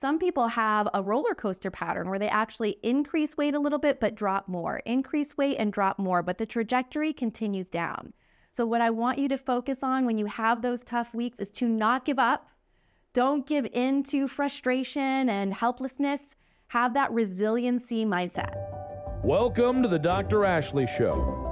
Some people have a roller coaster pattern where they actually increase weight a little bit but drop more, increase weight and drop more, but the trajectory continues down. So, what I want you to focus on when you have those tough weeks is to not give up. Don't give in to frustration and helplessness. Have that resiliency mindset. Welcome to the Dr. Ashley Show.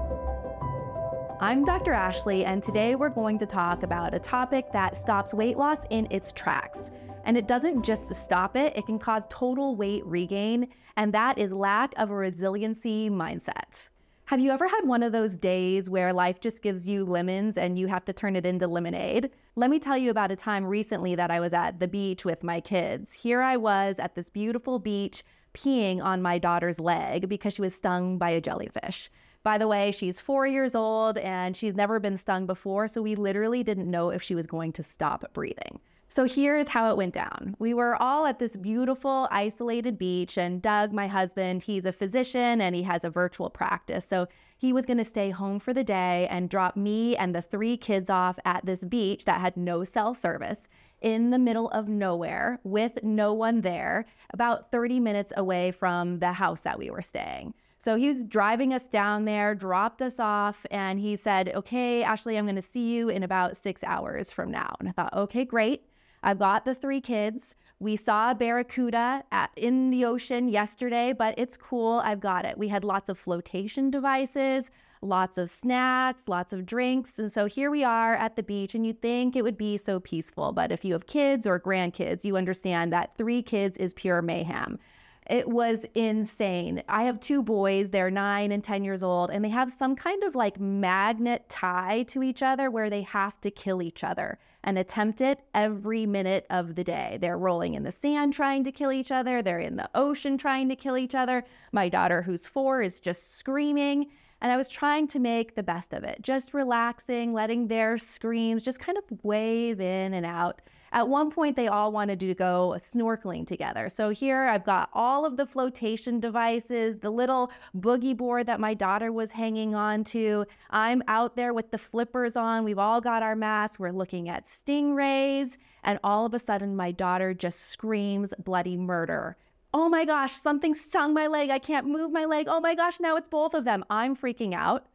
I'm Dr. Ashley, and today we're going to talk about a topic that stops weight loss in its tracks. And it doesn't just stop it, it can cause total weight regain, and that is lack of a resiliency mindset. Have you ever had one of those days where life just gives you lemons and you have to turn it into lemonade? Let me tell you about a time recently that I was at the beach with my kids. Here I was at this beautiful beach peeing on my daughter's leg because she was stung by a jellyfish. By the way, she's four years old and she's never been stung before, so we literally didn't know if she was going to stop breathing. So here's how it went down. We were all at this beautiful, isolated beach, and Doug, my husband, he's a physician and he has a virtual practice. So he was going to stay home for the day and drop me and the three kids off at this beach that had no cell service in the middle of nowhere with no one there, about 30 minutes away from the house that we were staying. So he was driving us down there, dropped us off, and he said, Okay, Ashley, I'm going to see you in about six hours from now. And I thought, Okay, great. I've got the three kids. We saw a barracuda at, in the ocean yesterday, but it's cool. I've got it. We had lots of flotation devices, lots of snacks, lots of drinks. And so here we are at the beach, and you'd think it would be so peaceful. But if you have kids or grandkids, you understand that three kids is pure mayhem. It was insane. I have two boys, they're nine and 10 years old, and they have some kind of like magnet tie to each other where they have to kill each other and attempt it every minute of the day. They're rolling in the sand trying to kill each other, they're in the ocean trying to kill each other. My daughter, who's four, is just screaming. And I was trying to make the best of it, just relaxing, letting their screams just kind of wave in and out. At one point, they all wanted to go snorkeling together. So here I've got all of the flotation devices, the little boogie board that my daughter was hanging on to. I'm out there with the flippers on. We've all got our masks. We're looking at stingrays. And all of a sudden, my daughter just screams bloody murder. Oh my gosh, something stung my leg. I can't move my leg. Oh my gosh, now it's both of them. I'm freaking out.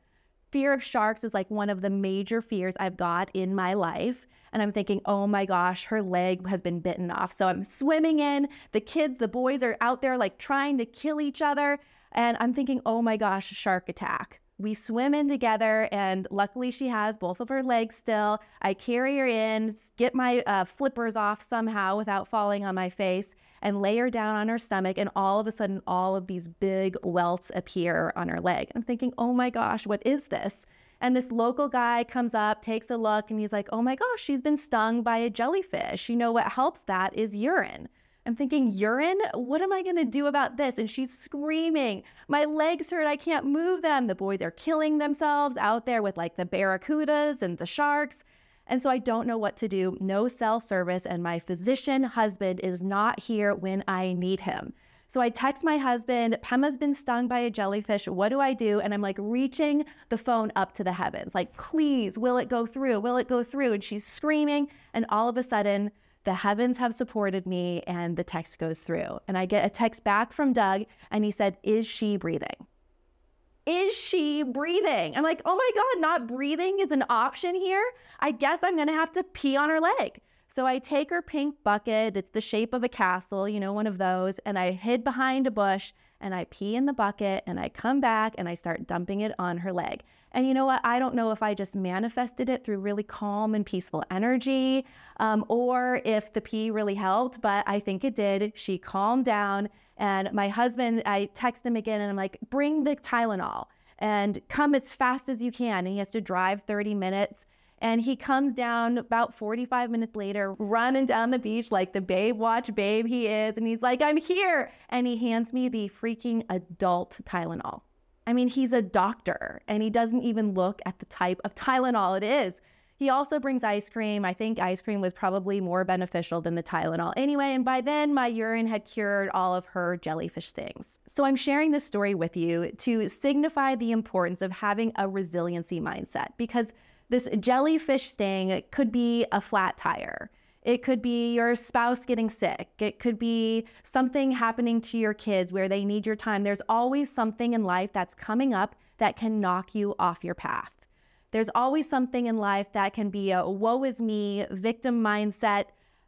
Fear of sharks is like one of the major fears I've got in my life and I'm thinking, oh my gosh, her leg has been bitten off. So I'm swimming in. The kids, the boys are out there like trying to kill each other. And I'm thinking, oh my gosh, shark attack. We swim in together, and luckily she has both of her legs still. I carry her in, get my uh, flippers off somehow without falling on my face, and lay her down on her stomach. And all of a sudden, all of these big welts appear on her leg. I'm thinking, oh my gosh, what is this? And this local guy comes up, takes a look, and he's like, oh my gosh, she's been stung by a jellyfish. You know what helps that is urine. I'm thinking, urine? What am I going to do about this? And she's screaming, My legs hurt. I can't move them. The boys are killing themselves out there with like the barracudas and the sharks. And so I don't know what to do. No cell service, and my physician husband is not here when I need him. So I text my husband, Pema's been stung by a jellyfish. What do I do? And I'm like reaching the phone up to the heavens, like, please, will it go through? Will it go through? And she's screaming. And all of a sudden, the heavens have supported me and the text goes through. And I get a text back from Doug and he said, Is she breathing? Is she breathing? I'm like, Oh my God, not breathing is an option here. I guess I'm going to have to pee on her leg. So I take her pink bucket, it's the shape of a castle, you know, one of those, and I hid behind a bush and I pee in the bucket and I come back and I start dumping it on her leg. And you know what? I don't know if I just manifested it through really calm and peaceful energy um, or if the pee really helped, but I think it did. She calmed down. And my husband, I text him again and I'm like, bring the Tylenol and come as fast as you can. And he has to drive 30 minutes. And he comes down about 45 minutes later, running down the beach like the Baywatch babe he is. And he's like, I'm here. And he hands me the freaking adult Tylenol. I mean, he's a doctor and he doesn't even look at the type of Tylenol it is. He also brings ice cream. I think ice cream was probably more beneficial than the Tylenol anyway. And by then, my urine had cured all of her jellyfish stings. So I'm sharing this story with you to signify the importance of having a resiliency mindset because this jellyfish sting could be a flat tire. It could be your spouse getting sick. It could be something happening to your kids where they need your time. There's always something in life that's coming up that can knock you off your path. There's always something in life that can be a woe is me, victim mindset,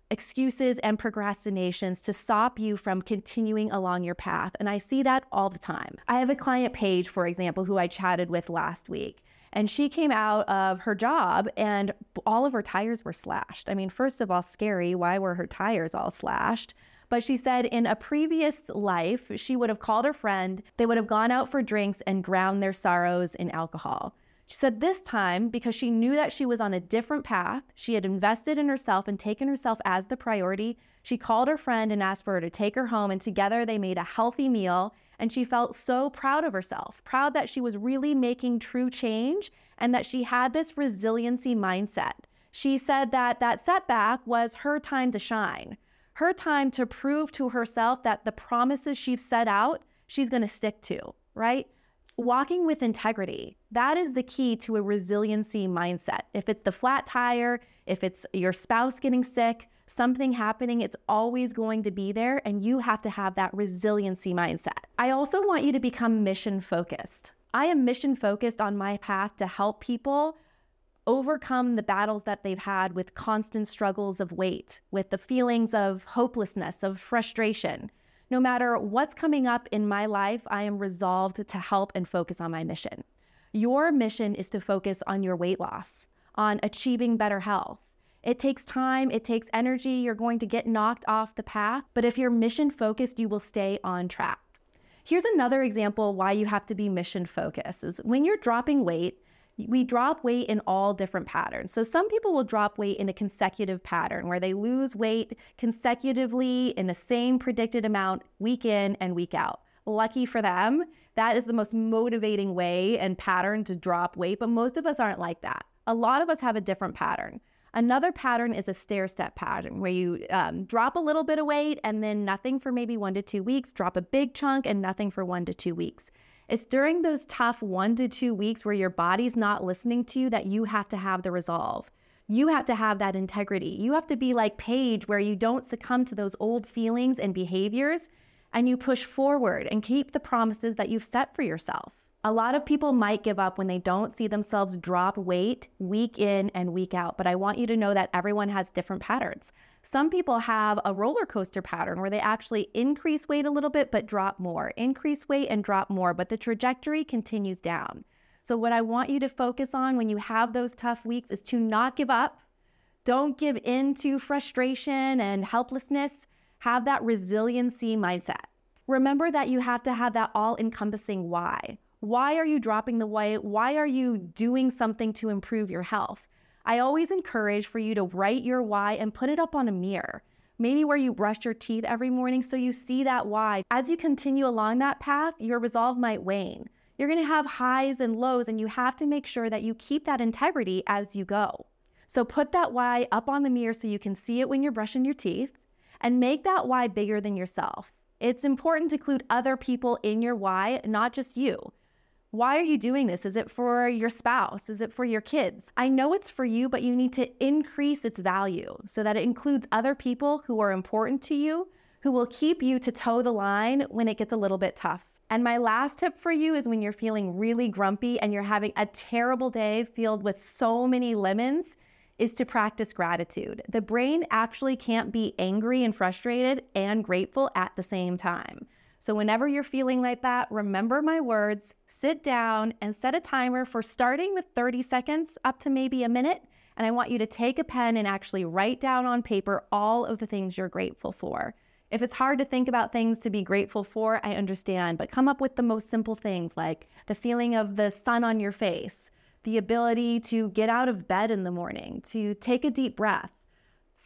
excuses and procrastinations to stop you from continuing along your path. And I see that all the time. I have a client, Paige, for example, who I chatted with last week. And she came out of her job and all of her tires were slashed. I mean, first of all, scary. Why were her tires all slashed? But she said in a previous life, she would have called her friend, they would have gone out for drinks and drowned their sorrows in alcohol. She said this time, because she knew that she was on a different path, she had invested in herself and taken herself as the priority. She called her friend and asked for her to take her home, and together they made a healthy meal and she felt so proud of herself, proud that she was really making true change and that she had this resiliency mindset. She said that that setback was her time to shine, her time to prove to herself that the promises she's set out, she's going to stick to, right? Walking with integrity, that is the key to a resiliency mindset. If it's the flat tire, if it's your spouse getting sick, something happening, it's always going to be there, and you have to have that resiliency mindset. I also want you to become mission focused. I am mission focused on my path to help people overcome the battles that they've had with constant struggles of weight, with the feelings of hopelessness, of frustration. No matter what's coming up in my life, I am resolved to help and focus on my mission. Your mission is to focus on your weight loss, on achieving better health, it takes time, it takes energy. You're going to get knocked off the path. But if you're mission focused, you will stay on track. Here's another example why you have to be mission focused is when you're dropping weight, we drop weight in all different patterns. So some people will drop weight in a consecutive pattern where they lose weight consecutively in the same predicted amount week in and week out. Lucky for them, that is the most motivating way and pattern to drop weight, but most of us aren't like that. A lot of us have a different pattern. Another pattern is a stair step pattern where you um, drop a little bit of weight and then nothing for maybe one to two weeks, drop a big chunk and nothing for one to two weeks. It's during those tough one to two weeks where your body's not listening to you that you have to have the resolve. You have to have that integrity. You have to be like Paige, where you don't succumb to those old feelings and behaviors and you push forward and keep the promises that you've set for yourself. A lot of people might give up when they don't see themselves drop weight week in and week out, but I want you to know that everyone has different patterns. Some people have a roller coaster pattern where they actually increase weight a little bit but drop more, increase weight and drop more, but the trajectory continues down. So, what I want you to focus on when you have those tough weeks is to not give up. Don't give in to frustration and helplessness. Have that resiliency mindset. Remember that you have to have that all encompassing why. Why are you dropping the weight? Why are you doing something to improve your health? I always encourage for you to write your why and put it up on a mirror, maybe where you brush your teeth every morning so you see that why. As you continue along that path, your resolve might wane. You're going to have highs and lows, and you have to make sure that you keep that integrity as you go. So put that why up on the mirror so you can see it when you're brushing your teeth and make that why bigger than yourself. It's important to include other people in your why, not just you. Why are you doing this? Is it for your spouse? Is it for your kids? I know it's for you, but you need to increase its value so that it includes other people who are important to you, who will keep you to toe the line when it gets a little bit tough. And my last tip for you is when you're feeling really grumpy and you're having a terrible day filled with so many lemons, is to practice gratitude. The brain actually can't be angry and frustrated and grateful at the same time. So, whenever you're feeling like that, remember my words, sit down and set a timer for starting with 30 seconds up to maybe a minute. And I want you to take a pen and actually write down on paper all of the things you're grateful for. If it's hard to think about things to be grateful for, I understand, but come up with the most simple things like the feeling of the sun on your face, the ability to get out of bed in the morning, to take a deep breath,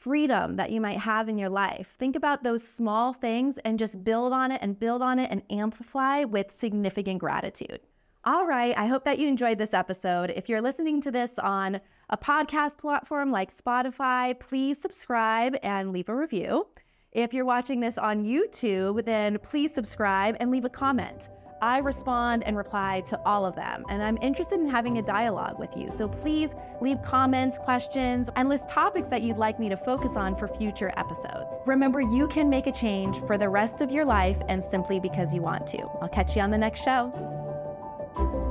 freedom that you might have in your life. Think about those small things and just build on it and build on it and amplify with significant gratitude. All right, I hope that you enjoyed this episode. If you're listening to this on a podcast platform like Spotify, please subscribe and leave a review. If you're watching this on YouTube, then please subscribe and leave a comment. I respond and reply to all of them, and I'm interested in having a dialogue with you. So please leave comments, questions, and list topics that you'd like me to focus on for future episodes. Remember, you can make a change for the rest of your life and simply because you want to. I'll catch you on the next show.